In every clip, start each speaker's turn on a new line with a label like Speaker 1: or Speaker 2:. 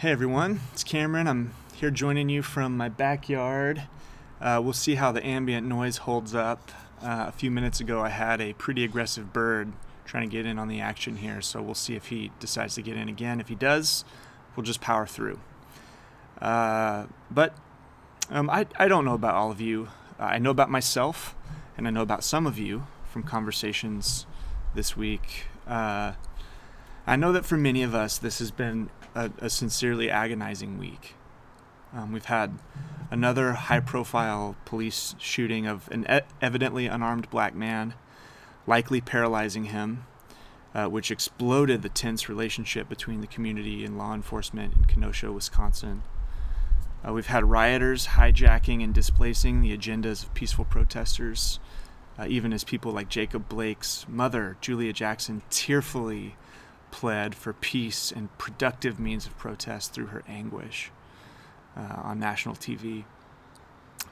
Speaker 1: Hey everyone, it's Cameron. I'm here joining you from my backyard. Uh, we'll see how the ambient noise holds up. Uh, a few minutes ago, I had a pretty aggressive bird trying to get in on the action here, so we'll see if he decides to get in again. If he does, we'll just power through. Uh, but um, I, I don't know about all of you. I know about myself, and I know about some of you from conversations this week. I know that for many of us, this has been a, a sincerely agonizing week. Um, we've had another high profile police shooting of an e- evidently unarmed black man, likely paralyzing him, uh, which exploded the tense relationship between the community and law enforcement in Kenosha, Wisconsin. Uh, we've had rioters hijacking and displacing the agendas of peaceful protesters, uh, even as people like Jacob Blake's mother, Julia Jackson, tearfully pled for peace and productive means of protest through her anguish uh, on national TV.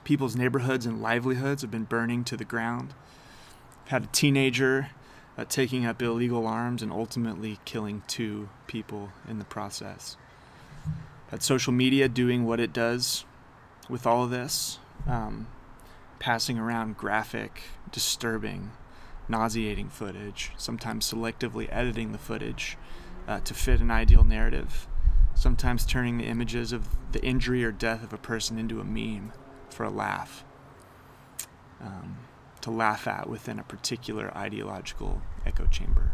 Speaker 1: People's neighborhoods and livelihoods have been burning to the ground. Had a teenager uh, taking up illegal arms and ultimately killing two people in the process. Had social media doing what it does with all of this, um, passing around graphic, disturbing, nauseating footage, sometimes selectively editing the footage uh, to fit an ideal narrative, sometimes turning the images of the injury or death of a person into a meme for a laugh, um, to laugh at within a particular ideological echo chamber.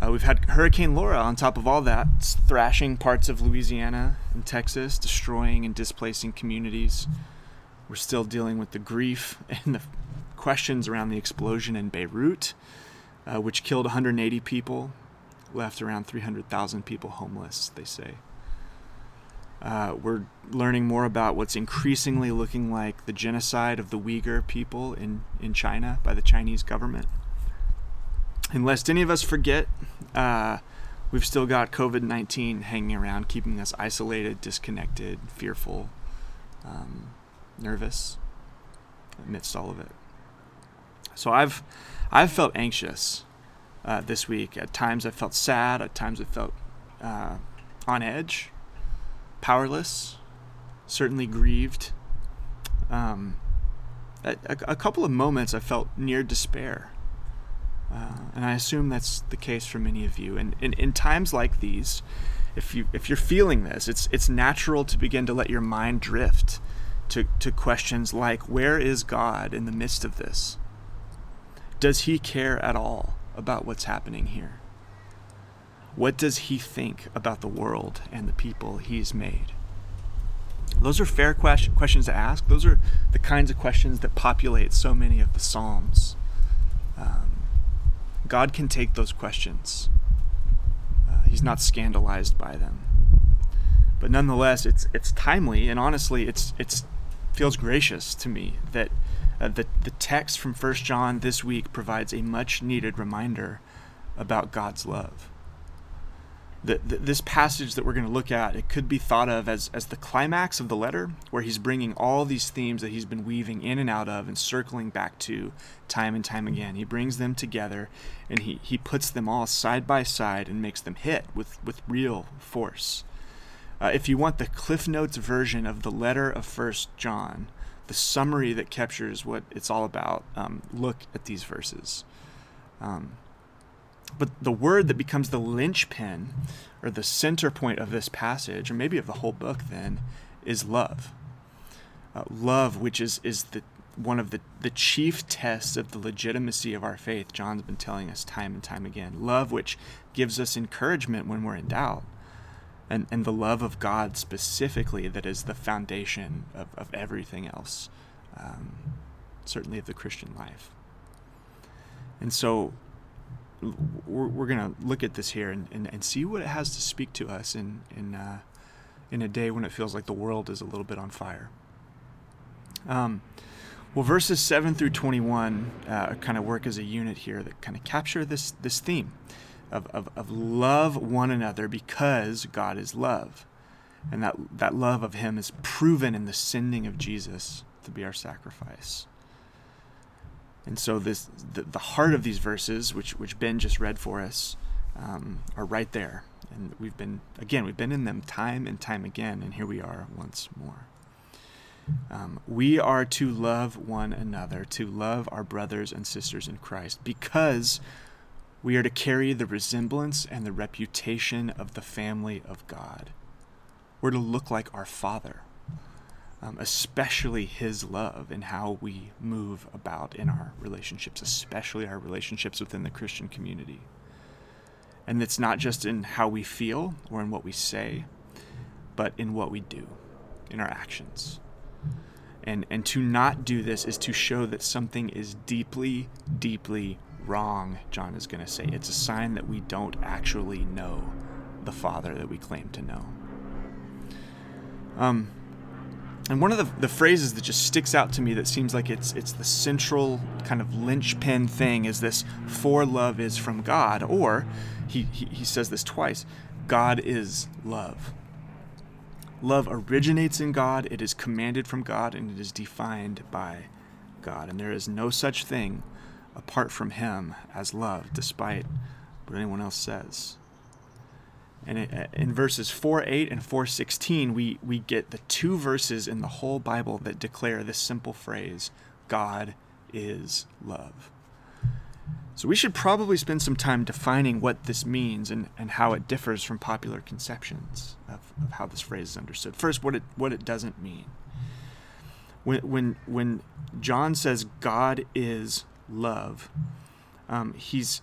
Speaker 1: Uh, we've had Hurricane Laura on top of all that, thrashing parts of Louisiana and Texas, destroying and displacing communities. We're still dealing with the grief and the questions around the explosion in Beirut, uh, which killed 180 people, left around 300,000 people homeless, they say. Uh, we're learning more about what's increasingly looking like the genocide of the Uyghur people in, in China by the Chinese government. And lest any of us forget, uh, we've still got COVID 19 hanging around, keeping us isolated, disconnected, fearful, um, nervous amidst all of it. So I've I've felt anxious uh, this week. At times I felt sad. At times I felt uh, on edge, powerless, certainly grieved. Um, a, a, couple of moments I felt near despair. Uh, and I assume that's the case for many of you. And in, in times like these, if you if you're feeling this, it's it's natural to begin to let your mind drift to, to questions like where is God in the midst of this? Does he care at all about what's happening here? What does he think about the world and the people he's made? Those are fair question, questions to ask. Those are the kinds of questions that populate so many of the Psalms. Um, God can take those questions. Uh, he's not scandalized by them. But nonetheless, it's it's timely and honestly, it's it's feels gracious to me that uh, the, the text from 1 John this week provides a much needed reminder about God's love. The, the, this passage that we're going to look at, it could be thought of as, as the climax of the letter, where he's bringing all these themes that he's been weaving in and out of and circling back to time and time again. He brings them together and he, he puts them all side by side and makes them hit with, with real force. Uh, if you want the Cliff Notes version of the letter of First John, the summary that captures what it's all about, um, look at these verses. Um, but the word that becomes the linchpin or the center point of this passage, or maybe of the whole book, then, is love. Uh, love, which is, is the, one of the, the chief tests of the legitimacy of our faith, John's been telling us time and time again. Love, which gives us encouragement when we're in doubt and, and the love of God specifically that is the foundation of, of everything else, um, certainly of the Christian life. And so we're, we're going to look at this here and, and, and see what it has to speak to us in, in, uh, in a day when it feels like the world is a little bit on fire. Um, well, verses 7 through 21 uh, kind of work as a unit here that kind of capture this, this theme of, of, of love one another because God is love. And that, that love of Him is proven in the sending of Jesus to be our sacrifice. And so this the, the heart of these verses, which, which Ben just read for us, um, are right there. And we've been, again, we've been in them time and time again, and here we are once more. Um, we are to love one another, to love our brothers and sisters in Christ, because we are to carry the resemblance and the reputation of the family of God. We're to look like our Father, um, especially His love and how we move about in our relationships, especially our relationships within the Christian community. And it's not just in how we feel or in what we say, but in what we do, in our actions. And, and to not do this is to show that something is deeply, deeply wrong, John is going to say. It's a sign that we don't actually know the Father that we claim to know. Um, and one of the, the phrases that just sticks out to me that seems like it's it's the central kind of linchpin thing is this for love is from God, or he, he, he says this twice God is love. Love originates in God, it is commanded from God, and it is defined by God. And there is no such thing apart from Him as love, despite what anyone else says. And uh, in verses 4 8 and 4 16, we, we get the two verses in the whole Bible that declare this simple phrase God is love. So we should probably spend some time defining what this means and, and how it differs from popular conceptions of, of how this phrase is understood. First, what it what it doesn't mean. When when when John says God is love, um, he's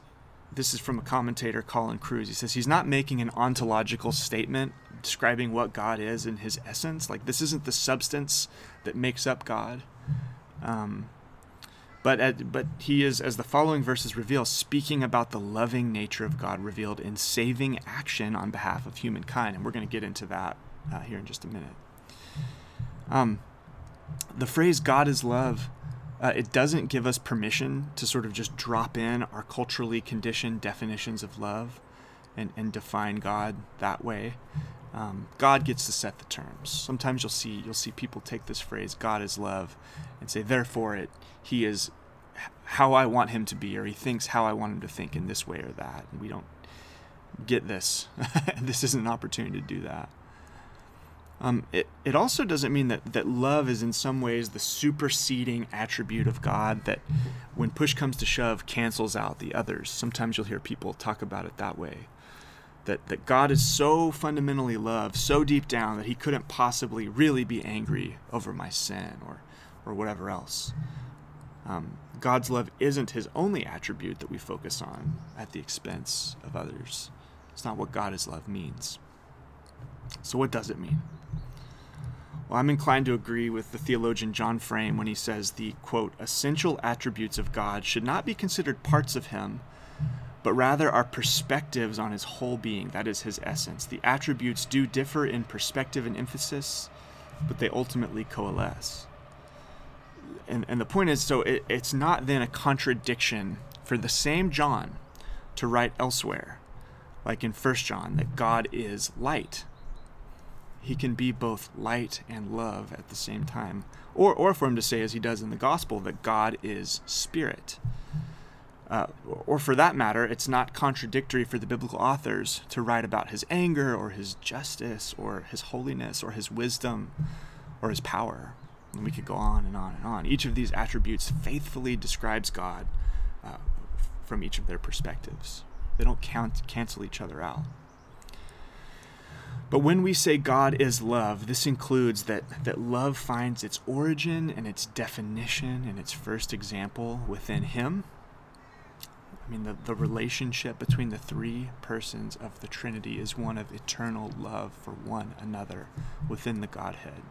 Speaker 1: this is from a commentator, Colin Kruse. He says he's not making an ontological statement describing what God is in his essence. Like this isn't the substance that makes up God. Um, but, at, but he is, as the following verses reveal, speaking about the loving nature of God revealed in saving action on behalf of humankind. And we're going to get into that uh, here in just a minute. Um, the phrase God is love, uh, it doesn't give us permission to sort of just drop in our culturally conditioned definitions of love and, and define God that way. Um, God gets to set the terms. Sometimes you'll see you'll see people take this phrase "God is love" and say, "Therefore, it He is how I want Him to be, or He thinks how I want Him to think in this way or that." And we don't get this. this isn't an opportunity to do that. Um, it, it also doesn't mean that, that love is in some ways the superseding attribute of God that, when push comes to shove, cancels out the others. Sometimes you'll hear people talk about it that way that, that God is so fundamentally love, so deep down, that he couldn't possibly really be angry over my sin or, or whatever else. Um, God's love isn't his only attribute that we focus on at the expense of others. It's not what God is love means. So, what does it mean? Well, I'm inclined to agree with the theologian John Frame when he says the quote, essential attributes of God should not be considered parts of him but rather are perspectives on his whole being. That is his essence. The attributes do differ in perspective and emphasis, but they ultimately coalesce. And, and the point is so it, it's not then a contradiction for the same John to write elsewhere, like in 1 John, that God is light. He can be both light and love at the same time. Or, or for him to say, as he does in the gospel, that God is spirit. Uh, or for that matter, it's not contradictory for the biblical authors to write about his anger or his justice or his holiness or his wisdom or his power. And we could go on and on and on. Each of these attributes faithfully describes God uh, from each of their perspectives. They don't count, cancel each other out. But when we say God is love, this includes that, that love finds its origin and its definition and its first example within Him I mean, the, the relationship between the three persons of the Trinity is one of eternal love for one another within the Godhead.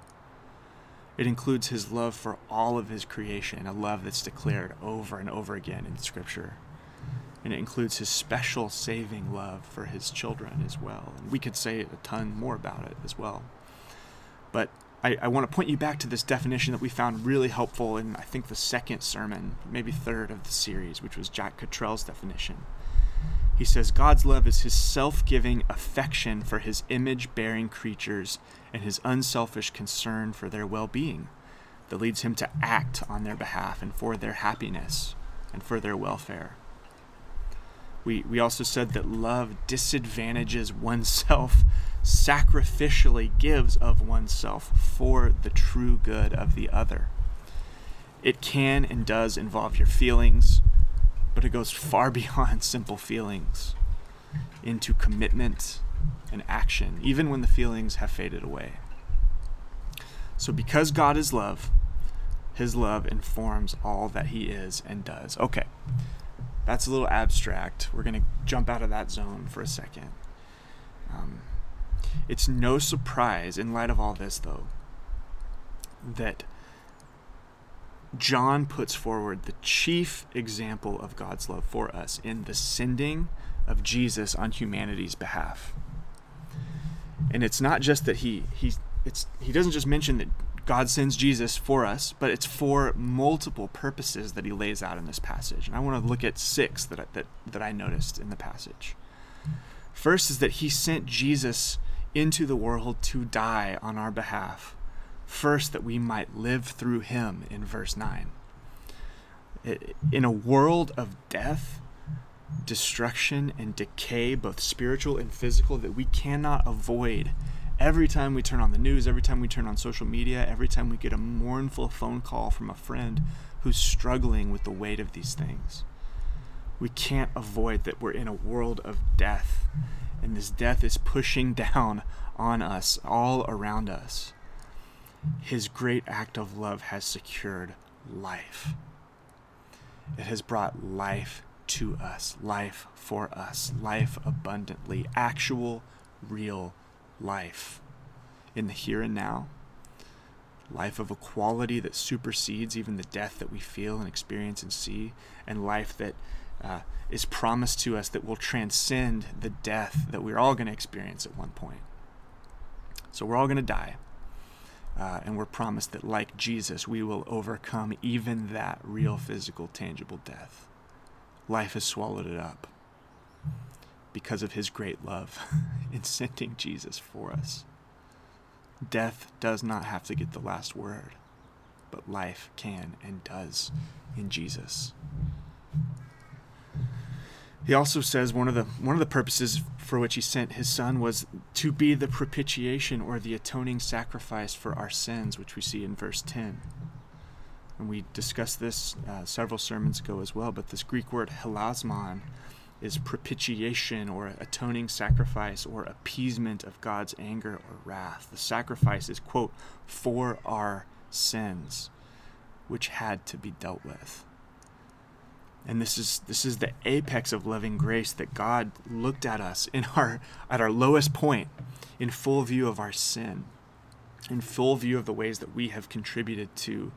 Speaker 1: It includes his love for all of his creation, a love that's declared over and over again in Scripture. And it includes his special saving love for his children as well. And we could say a ton more about it as well. But I, I want to point you back to this definition that we found really helpful in, I think, the second sermon, maybe third of the series, which was Jack Cottrell's definition. He says God's love is his self giving affection for his image bearing creatures and his unselfish concern for their well being that leads him to act on their behalf and for their happiness and for their welfare. We, we also said that love disadvantages oneself, sacrificially gives of oneself for the true good of the other. It can and does involve your feelings, but it goes far beyond simple feelings into commitment and action, even when the feelings have faded away. So, because God is love, his love informs all that he is and does. Okay, that's a little abstract. We're going to jump out of that zone for a second. Um, it's no surprise, in light of all this, though, that John puts forward the chief example of God's love for us in the sending of Jesus on humanity's behalf. And it's not just that he he it's he doesn't just mention that God sends Jesus for us, but it's for multiple purposes that he lays out in this passage. And I want to look at six that I, that, that I noticed in the passage. First is that he sent Jesus into the world to die on our behalf. First, that we might live through him in verse 9. In a world of death, destruction, and decay, both spiritual and physical, that we cannot avoid every time we turn on the news, every time we turn on social media, every time we get a mournful phone call from a friend who's struggling with the weight of these things. We can't avoid that we're in a world of death, and this death is pushing down on us, all around us. His great act of love has secured life. It has brought life to us, life for us, life abundantly, actual, real life in the here and now, life of a quality that supersedes even the death that we feel and experience and see, and life that uh, is promised to us that will transcend the death that we're all going to experience at one point. So we're all going to die. Uh, and we're promised that, like Jesus, we will overcome even that real physical, tangible death. Life has swallowed it up because of his great love in sending Jesus for us. Death does not have to get the last word, but life can and does in Jesus. He also says one of the one of the purposes for which he sent his son was to be the propitiation or the atoning sacrifice for our sins, which we see in verse 10. And we discussed this uh, several sermons ago as well, but this Greek word hilasmon is propitiation or atoning sacrifice or appeasement of God's anger or wrath. The sacrifice is, quote, for our sins, which had to be dealt with. And this is this is the apex of loving grace that God looked at us in our at our lowest point, in full view of our sin, in full view of the ways that we have contributed to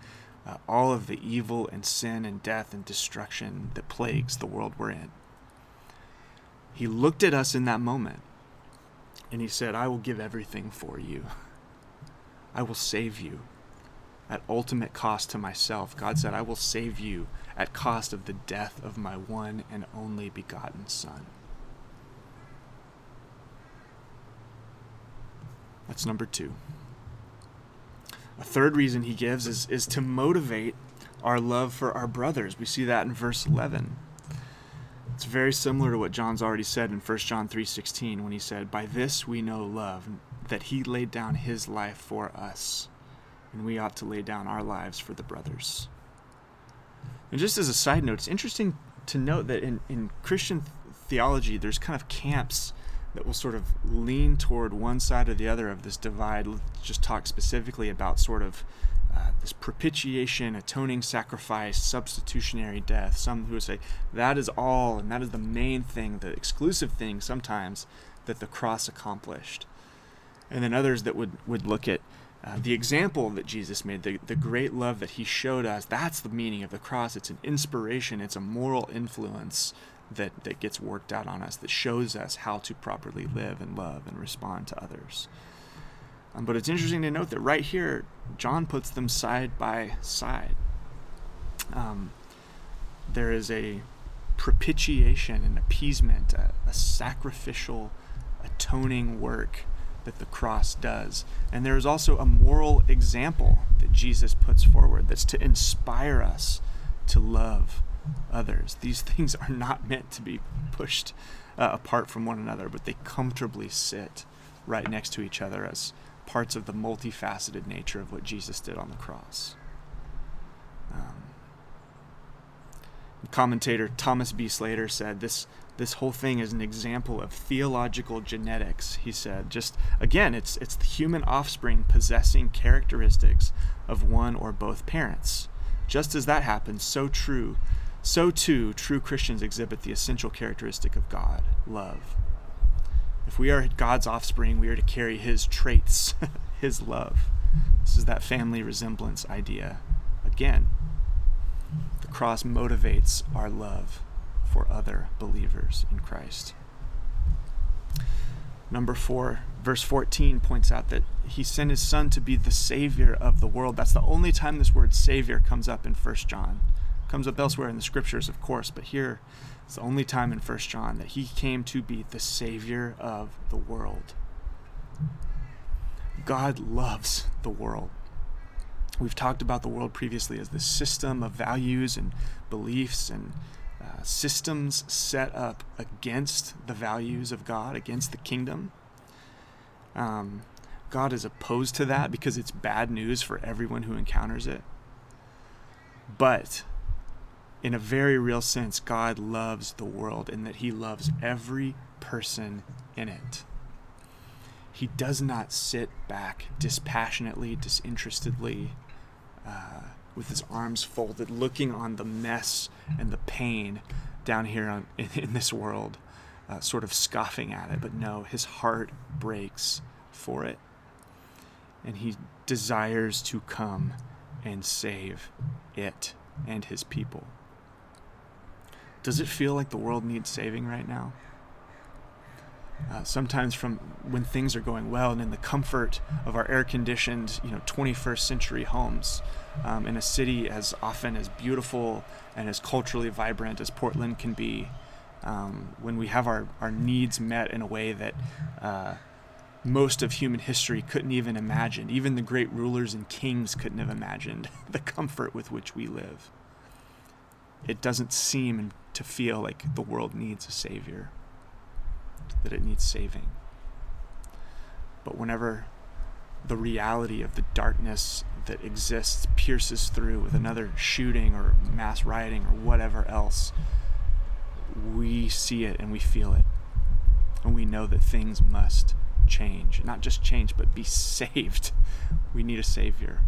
Speaker 1: uh, all of the evil and sin and death and destruction that plagues the world we're in. He looked at us in that moment and he said, I will give everything for you. I will save you at ultimate cost to myself. God said, I will save you at cost of the death of my one and only begotten Son. That's number two. A third reason he gives is, is to motivate our love for our brothers. We see that in verse 11. It's very similar to what John's already said in 1 John 3:16 when he said, "By this we know love, that he laid down his life for us, and we ought to lay down our lives for the brothers." And just as a side note, it's interesting to note that in, in Christian theology, there's kind of camps that will sort of lean toward one side or the other of this divide. Let's just talk specifically about sort of uh, this propitiation, atoning sacrifice, substitutionary death. Some who would say that is all, and that is the main thing, the exclusive thing sometimes that the cross accomplished. And then others that would, would look at uh, the example that Jesus made, the, the great love that he showed us, that's the meaning of the cross. It's an inspiration, it's a moral influence that, that gets worked out on us, that shows us how to properly live and love and respond to others. Um, but it's interesting to note that right here, John puts them side by side. Um, there is a propitiation and appeasement, a, a sacrificial, atoning work that the cross does. And there is also a moral example that Jesus puts forward that's to inspire us to love others. These things are not meant to be pushed uh, apart from one another, but they comfortably sit right next to each other as parts of the multifaceted nature of what Jesus did on the cross. Um, commentator Thomas B. Slater said this this whole thing is an example of theological genetics he said just again it's it's the human offspring possessing characteristics of one or both parents just as that happens so true so too true christians exhibit the essential characteristic of god love if we are god's offspring we are to carry his traits his love this is that family resemblance idea again the cross motivates our love for other believers in Christ. Number four, verse 14 points out that he sent his son to be the savior of the world. That's the only time this word savior comes up in 1 John. It comes up elsewhere in the scriptures, of course, but here it's the only time in 1 John that he came to be the savior of the world. God loves the world. We've talked about the world previously as the system of values and beliefs and uh, systems set up against the values of God, against the kingdom. Um, God is opposed to that because it's bad news for everyone who encounters it. But in a very real sense, God loves the world in that He loves every person in it. He does not sit back dispassionately, disinterestedly, uh, with his arms folded, looking on the mess and the pain down here on, in, in this world, uh, sort of scoffing at it. But no, his heart breaks for it. And he desires to come and save it and his people. Does it feel like the world needs saving right now? Uh, sometimes from when things are going well and in the comfort of our air-conditioned, you know, 21st century homes, um, in a city as often as beautiful and as culturally vibrant as Portland can be, um, when we have our, our needs met in a way that uh, most of human history couldn't even imagine, even the great rulers and kings couldn't have imagined the comfort with which we live. It doesn't seem to feel like the world needs a savior that it needs saving. But whenever the reality of the darkness that exists pierces through with another shooting or mass rioting or whatever else, we see it and we feel it. And we know that things must change. Not just change, but be saved. We need a Savior.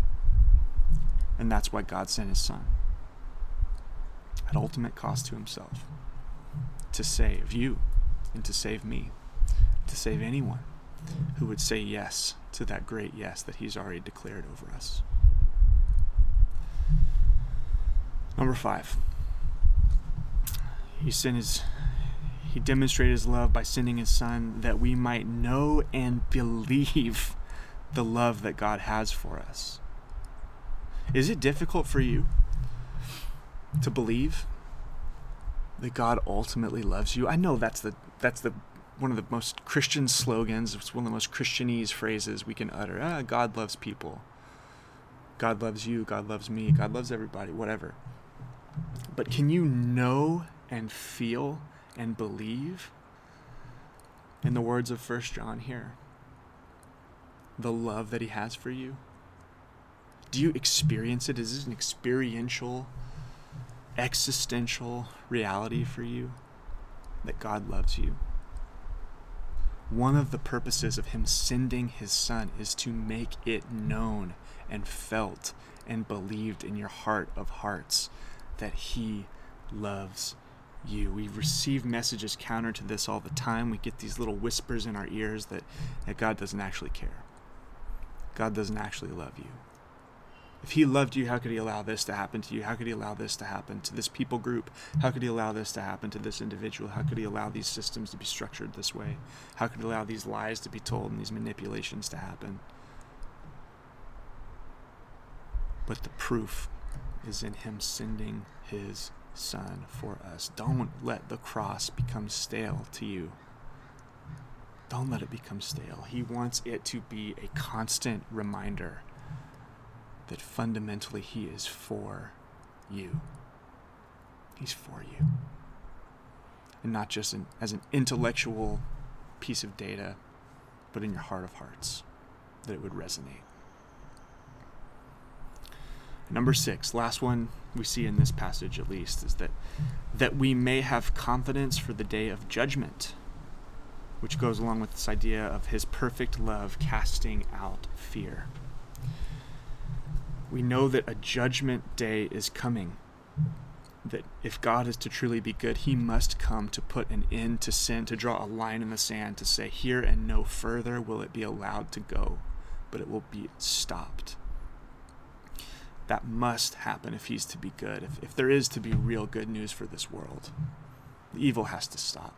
Speaker 1: And that's why God sent His Son at ultimate cost to Himself to save you and to save me, to save anyone who would say yes to that great yes that He's already declared over us. Number five, He sent His. He demonstrated his love by sending his son that we might know and believe the love that God has for us. Is it difficult for you to believe that God ultimately loves you? I know that's the that's the one of the most Christian slogans. It's one of the most Christianese phrases we can utter. Ah, God loves people. God loves you. God loves me. God loves everybody. Whatever. But can you know and feel and believe in the words of First John here? The love that He has for you. Do you experience it? Is this an experiential, existential reality for you? that God loves you. One of the purposes of Him sending His Son is to make it known and felt and believed in your heart of hearts that He loves you. We receive messages counter to this all the time. We get these little whispers in our ears that, that God doesn't actually care. God doesn't actually love you. If he loved you, how could he allow this to happen to you? How could he allow this to happen to this people group? How could he allow this to happen to this individual? How could he allow these systems to be structured this way? How could he allow these lies to be told and these manipulations to happen? But the proof is in him sending his son for us. Don't let the cross become stale to you. Don't let it become stale. He wants it to be a constant reminder that fundamentally He is for you. He's for you. And not just as an intellectual piece of data, but in your heart of hearts, that it would resonate. Number six, last one we see in this passage at least, is that that we may have confidence for the day of judgment, which goes along with this idea of his perfect love casting out fear. We know that a judgment day is coming. That if God is to truly be good, he must come to put an end to sin, to draw a line in the sand, to say, Here and no further will it be allowed to go, but it will be stopped that must happen if he's to be good, if, if there is to be real good news for this world. The evil has to stop.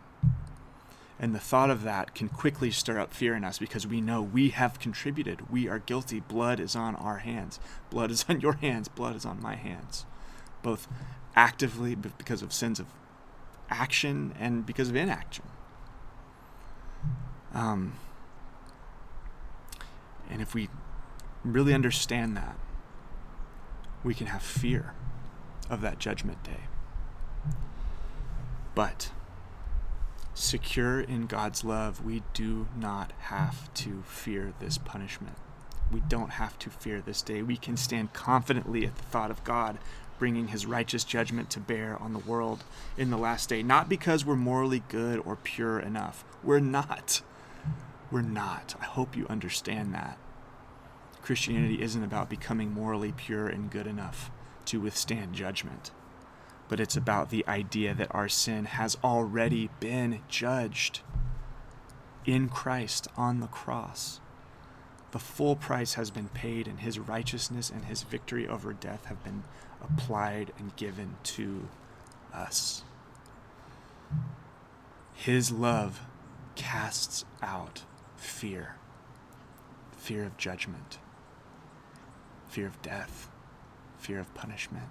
Speaker 1: And the thought of that can quickly stir up fear in us because we know we have contributed. We are guilty. Blood is on our hands. Blood is on your hands. Blood is on my hands. Both actively because of sins of action and because of inaction. Um, and if we really understand that, we can have fear of that judgment day. But secure in God's love, we do not have to fear this punishment. We don't have to fear this day. We can stand confidently at the thought of God bringing his righteous judgment to bear on the world in the last day, not because we're morally good or pure enough. We're not. We're not. I hope you understand that. Christianity isn't about becoming morally pure and good enough to withstand judgment, but it's about the idea that our sin has already been judged in Christ on the cross. The full price has been paid, and his righteousness and his victory over death have been applied and given to us. His love casts out fear, fear of judgment fear of death, fear of punishment.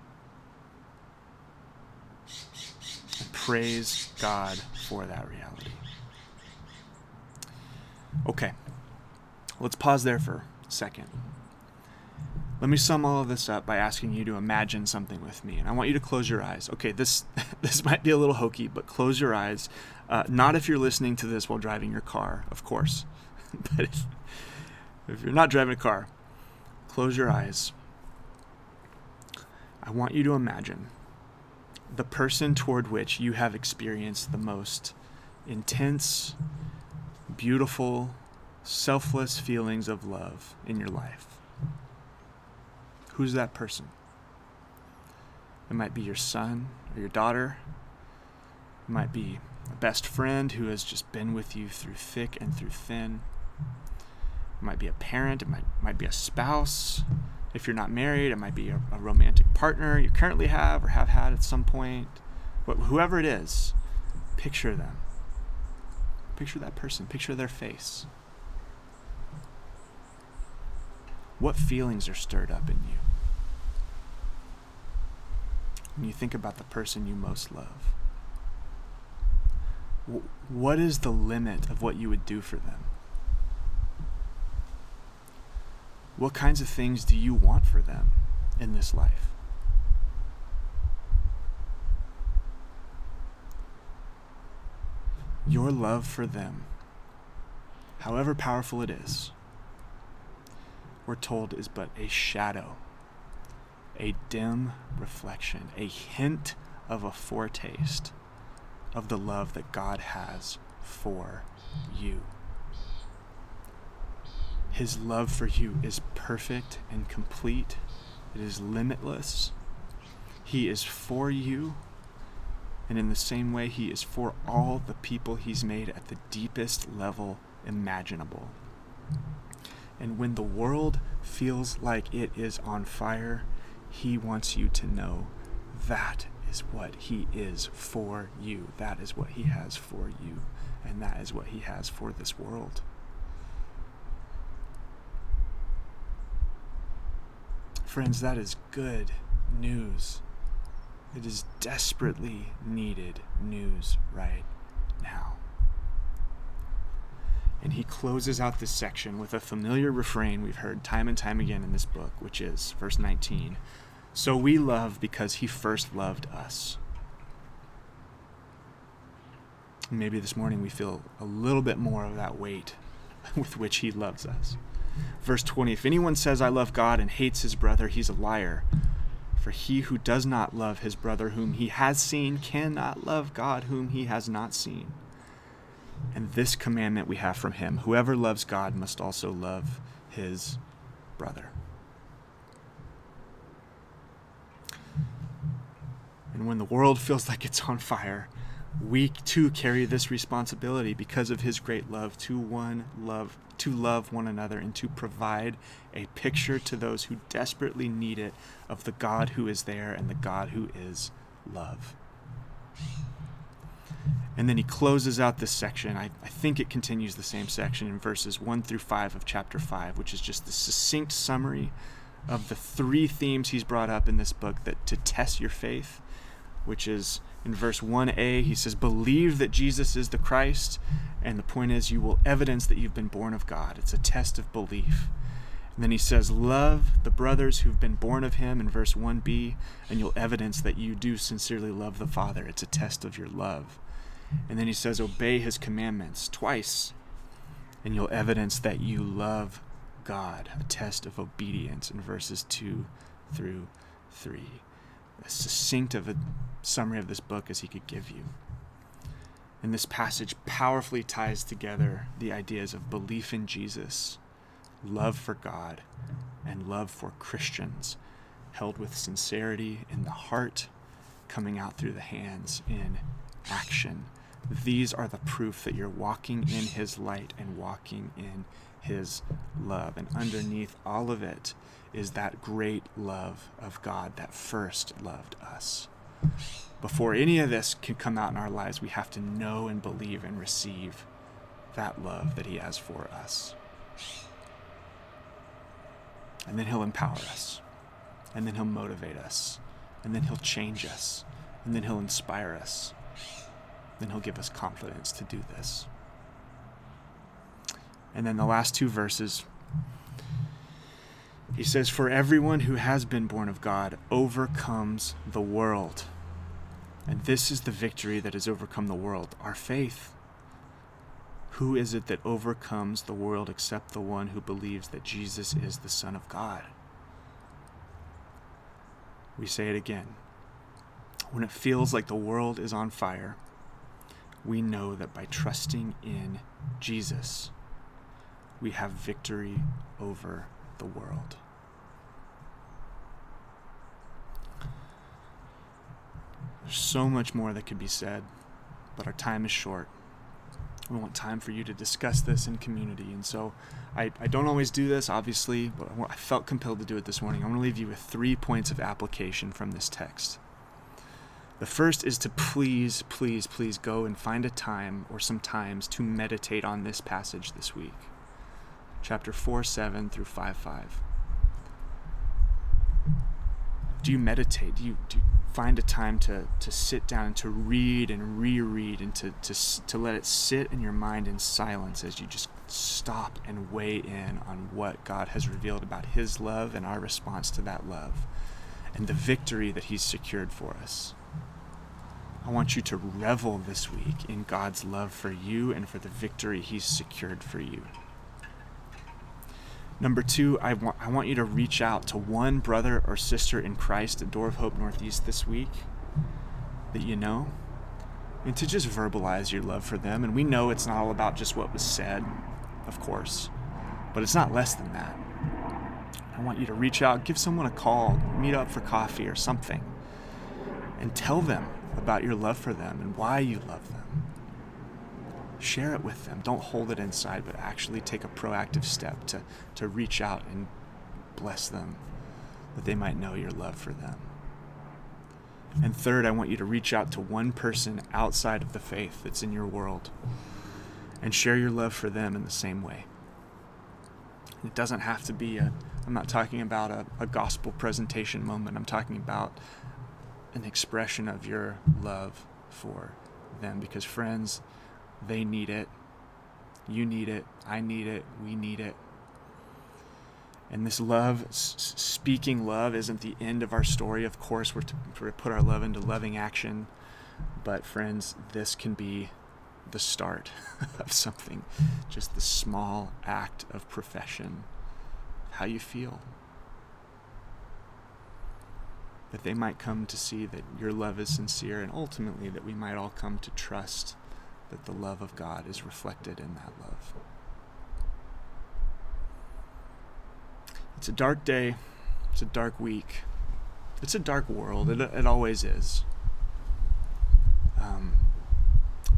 Speaker 1: And praise God for that reality. Okay, let's pause there for a second. Let me sum all of this up by asking you to imagine something with me, and I want you to close your eyes. Okay, this this might be a little hokey, but close your eyes. Uh, not if you're listening to this while driving your car, of course, but if, if you're not driving a car, Close your eyes. I want you to imagine the person toward which you have experienced the most intense, beautiful, selfless feelings of love in your life. Who's that person? It might be your son or your daughter. It might be a best friend who has just been with you through thick and through thin. It might be a parent, it might, might be a spouse. If you're not married, it might be a, a romantic partner you currently have or have had at some point. But whoever it is, picture them. Picture that person, picture their face. What feelings are stirred up in you? When you think about the person you most love, what is the limit of what you would do for them? What kinds of things do you want for them in this life? Your love for them, however powerful it is, we're told is but a shadow, a dim reflection, a hint of a foretaste of the love that God has for you. His love for you is perfect and complete, it is limitless. He is for you, and in the same way, He is for all the people He's made at the deepest level imaginable. And when the world feels like it is on fire, He wants you to know that is what He is for you. That is what He has for you. And that is what He has for this world. Friends, that is good news. It is desperately needed news right now. And he closes out this section with a familiar refrain we've heard time and time again in this book, which is verse 19 So we love because he first loved us. Maybe this morning we feel a little bit more of that weight with which He loves us. Verse 20 If anyone says, I love God and hates his brother, he's a liar. For he who does not love his brother whom he has seen cannot love God whom he has not seen. And this commandment we have from him whoever loves God must also love his brother. And when the world feels like it's on fire, we too carry this responsibility because of his great love to one love to love one another and to provide a picture to those who desperately need it of the God who is there and the God who is love. And then he closes out this section. I, I think it continues the same section in verses 1 through 5 of chapter 5, which is just the succinct summary of the three themes he's brought up in this book that to test your faith, which is in verse 1a, he says, Believe that Jesus is the Christ. And the point is, you will evidence that you've been born of God. It's a test of belief. And then he says, Love the brothers who've been born of him in verse 1b, and you'll evidence that you do sincerely love the Father. It's a test of your love. And then he says, Obey his commandments twice, and you'll evidence that you love God. A test of obedience in verses 2 through 3 as succinct of a summary of this book as he could give you. And this passage powerfully ties together the ideas of belief in Jesus, love for God, and love for Christians, held with sincerity in the heart, coming out through the hands in action. These are the proof that you're walking in His light and walking in His love. And underneath all of it is that great love of God that first loved us. Before any of this can come out in our lives, we have to know and believe and receive that love that He has for us. And then He'll empower us. And then He'll motivate us. And then He'll change us. And then He'll inspire us. Then He'll give us confidence to do this. And then the last two verses he says, For everyone who has been born of God overcomes the world. And this is the victory that has overcome the world our faith. Who is it that overcomes the world except the one who believes that Jesus is the Son of God? We say it again. When it feels like the world is on fire, we know that by trusting in Jesus, we have victory over the world. There's so much more that could be said, but our time is short. We want time for you to discuss this in community. And so I, I don't always do this, obviously, but I felt compelled to do it this morning. I'm going to leave you with three points of application from this text. The first is to please, please, please go and find a time or some times to meditate on this passage this week chapter 4 7 through 5 5. Do you meditate? Do you, do you find a time to, to sit down and to read and reread and to, to, to let it sit in your mind in silence as you just stop and weigh in on what God has revealed about His love and our response to that love and the victory that He's secured for us? I want you to revel this week in God's love for you and for the victory He's secured for you. Number two, I want, I want you to reach out to one brother or sister in Christ at Door of Hope Northeast this week that you know, and to just verbalize your love for them. And we know it's not all about just what was said, of course, but it's not less than that. I want you to reach out, give someone a call, meet up for coffee or something, and tell them about your love for them and why you love them share it with them. Don't hold it inside, but actually take a proactive step to, to reach out and bless them that they might know your love for them. And third, I want you to reach out to one person outside of the faith that's in your world and share your love for them in the same way. It doesn't have to be a, I'm not talking about a, a gospel presentation moment. I'm talking about an expression of your love for them because, friends, they need it. You need it. I need it. We need it. And this love, speaking love, isn't the end of our story. Of course, we're to, we're to put our love into loving action. But, friends, this can be the start of something, just the small act of profession, how you feel. That they might come to see that your love is sincere, and ultimately that we might all come to trust that the love of God is reflected in that love. It's a dark day, it's a dark week, it's a dark world, it, it always is. Um,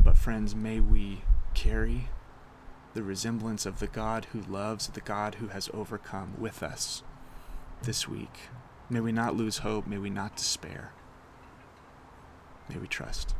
Speaker 1: but, friends, may we carry the resemblance of the God who loves, the God who has overcome with us this week. May we not lose hope. May we not despair. May we trust.